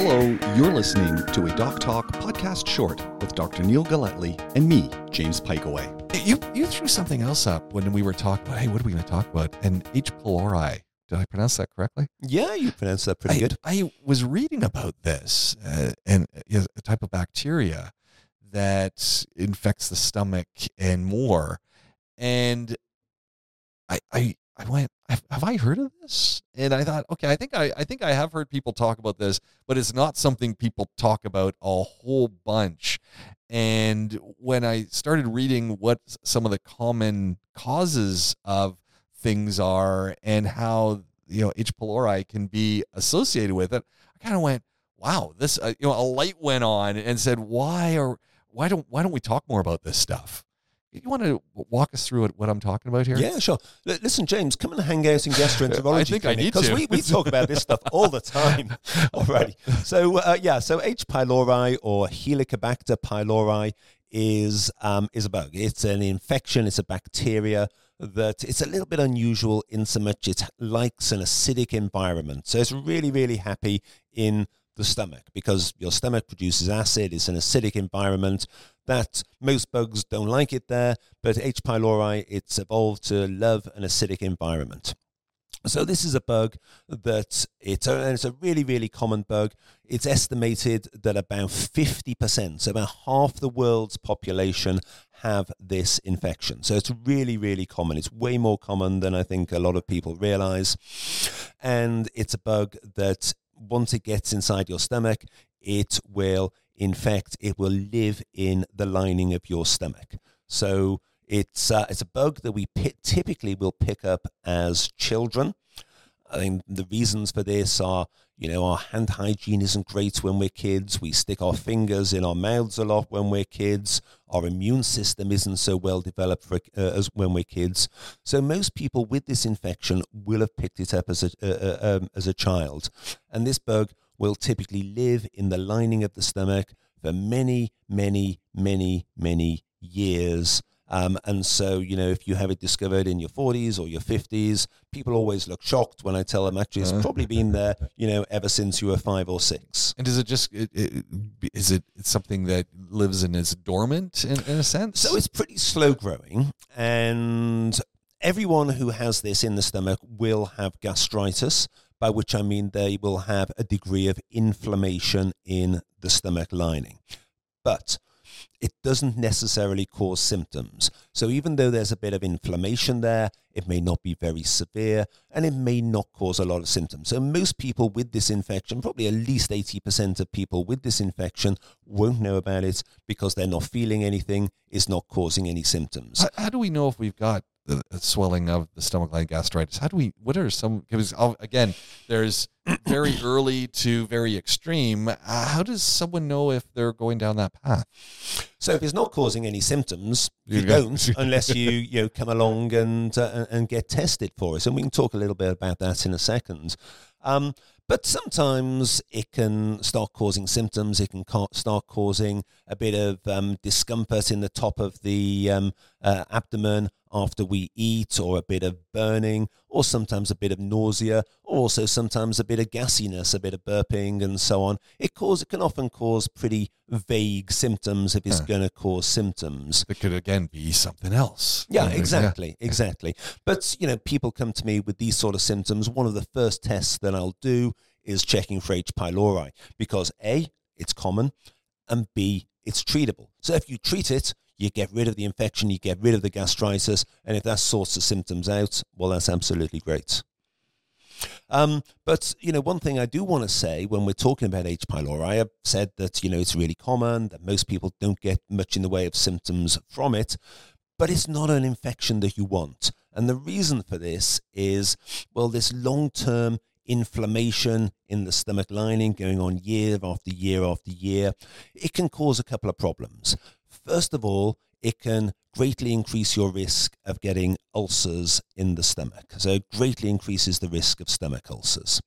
Hello, you're listening to a Doc Talk podcast short with Dr. Neil Galletly and me, James Piecowye. You you threw something else up when we were talking about. Hey, what are we going to talk about? And H. pylori. Did I pronounce that correctly? Yeah, you pronounced that pretty I, good. I was reading about this uh, and uh, a type of bacteria that infects the stomach and more. And I I I went, have, have I heard of this? And I thought, okay, I think I, I think I have heard people talk about this, but it's not something people talk about a whole bunch. And when I started reading what some of the common causes of things are and how you know H. pylori can be associated with it, I kind of went, wow, this uh, you know a light went on and said, why are why don't why don't we talk more about this stuff? You want to walk us through what, what I'm talking about here? Yeah, sure. L- listen, James, come and hang out in gastroenterology. I think I need because we, we talk about this stuff all the time already. So uh, yeah, so H. pylori or Helicobacter pylori is um, is a bug. It's an infection. It's a bacteria that it's a little bit unusual in so much it likes an acidic environment. So it's really really happy in the stomach because your stomach produces acid. It's an acidic environment that most bugs don't like it there, but H. pylori, it's evolved to love an acidic environment. So this is a bug that it's a, and it's a really really common bug. It's estimated that about 50%, so about half the world's population have this infection. So it's really really common. It's way more common than I think a lot of people realize. And it's a bug that once it gets inside your stomach, it will infect, it will live in the lining of your stomach. So it's uh, it's a bug that we pi- typically will pick up as children. I think the reasons for this are, you know, our hand hygiene isn't great when we're kids. We stick our fingers in our mouths a lot when we're kids. Our immune system isn't so well developed for, uh, as when we're kids. So most people with this infection will have picked it up as a uh, uh, um, as a child, and this bug will typically live in the lining of the stomach for many, many, many, many years. Um, and so, you know, if you have it discovered in your 40s or your 50s, people always look shocked when I tell them actually it's Uh. probably been there, you know, ever since you were five or six. And is it just it, it, is it something that lives and is dormant in, in a sense? So it's pretty slow growing, and everyone who has this in the stomach will have gastritis, by which I mean they will have a degree of inflammation in the stomach lining. But it doesn't necessarily cause symptoms. So even though there's a bit of inflammation there, it may not be very severe and it may not cause a lot of symptoms. So most people with this infection, probably at least 80% of people with this infection won't know about it because they're not feeling anything, it's not causing any symptoms. how, how do we know if we've got the swelling of the stomach lining gastritis? How do we? What are some? Because again, there's very early to very extreme. Uh, how does someone know if they're going down that path? So if it's not causing any symptoms, you You don't unless you you know come along and uh, and get tested for it. And we can talk a little bit about that in a second. Um, but sometimes it can start causing symptoms. It can ca- start causing a bit of um, discomfort in the top of the um, uh, abdomen after we eat, or a bit of burning, or sometimes a bit of nausea, or also sometimes a bit of gassiness, a bit of burping, and so on. It cause it can often cause pretty vague symptoms if it's Huh. going to cause symptoms. It could again be something else. Yeah, exactly, exactly. But you know, people come to me with these sort of symptoms. One of the first tests that I'll do is checking for H. pylori because a, it's common, and b, it's treatable. So if you treat it, you get rid of the infection, you get rid of the gastritis, and if that sorts the symptoms out, well, that's absolutely great. Um, but you know, one thing I do want to say when we're talking about H. pylori, I've said that you know it's really common that most people don't get much in the way of symptoms from it, but it's not an infection that you want. And the reason for this is, well, this long-term inflammation in the stomach lining going on year after year after year, it can cause a couple of problems. First of all, it can greatly increase your risk of getting ulcers in the stomach. So it greatly increases the risk of stomach ulcers.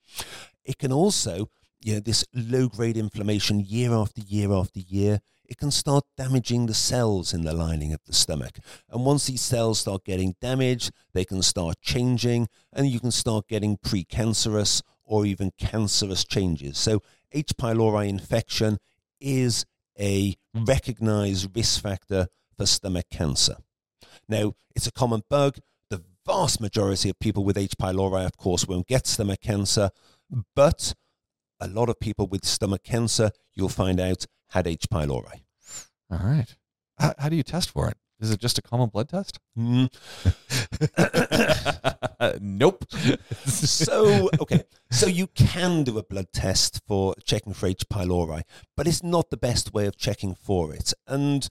It can also, you know, this low grade inflammation year after year after year, it can start damaging the cells in the lining of the stomach. And once these cells start getting damaged, they can start changing and you can start getting precancerous or even cancerous changes. So H. pylori infection is a recognized risk factor for stomach cancer. Now, it's a common bug. The vast majority of people with H. pylori, of course, won't get stomach cancer, but a lot of people with stomach cancer, you'll find out, had H. pylori. All right. How, how do you test for it? Is it just a common blood test? Mm. nope. so okay, so you can do a blood test for checking for H. pylori, but it's not the best way of checking for it. And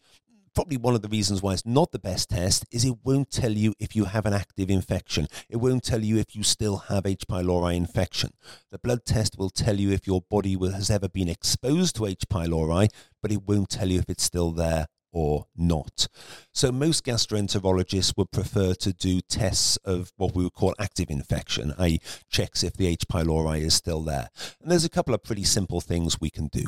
probably one of the reasons why it's not the best test is it won't tell you if you have an active infection. It won't tell you if you still have H. pylori infection. The blood test will tell you if your body has ever been exposed to H. pylori, but it won't tell you if it's still there or not. So most gastroenterologists would prefer to do tests of what we would call active infection, i.e. checks if the H. pylori is still there. And there's a couple of pretty simple things we can do.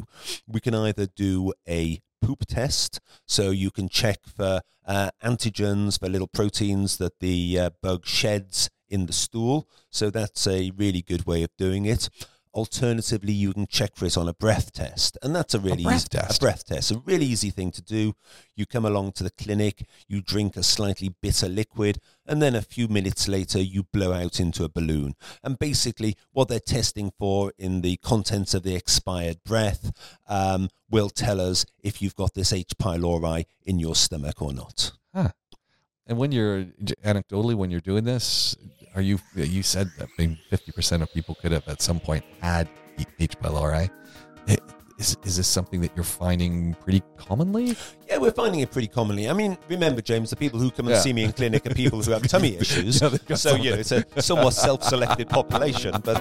We can either do a poop test, so you can check for uh, antigens, for little proteins that the uh, bug sheds in the stool. So that's a really good way of doing it. Alternatively, you can check for it on a breath test, and that's a really breath easy, test? a breath test, a really easy thing to do. You come along to the clinic, you drink a slightly bitter liquid, and then a few minutes later, you blow out into a balloon. And basically, what they're testing for in the contents of the expired breath um, will tell us if you've got this H. pylori in your stomach or not. And when you're anecdotally, when you're doing this, are you you said that fifty percent of people could have at some point had H. pylori. Eh, is, is this something that you're finding pretty commonly? Yeah, we're finding it pretty commonly. I mean, remember, James, the people who come and Yeah. see me in clinic are people who have tummy issues. Yeah, so, something. you know, it's a somewhat self selected population. But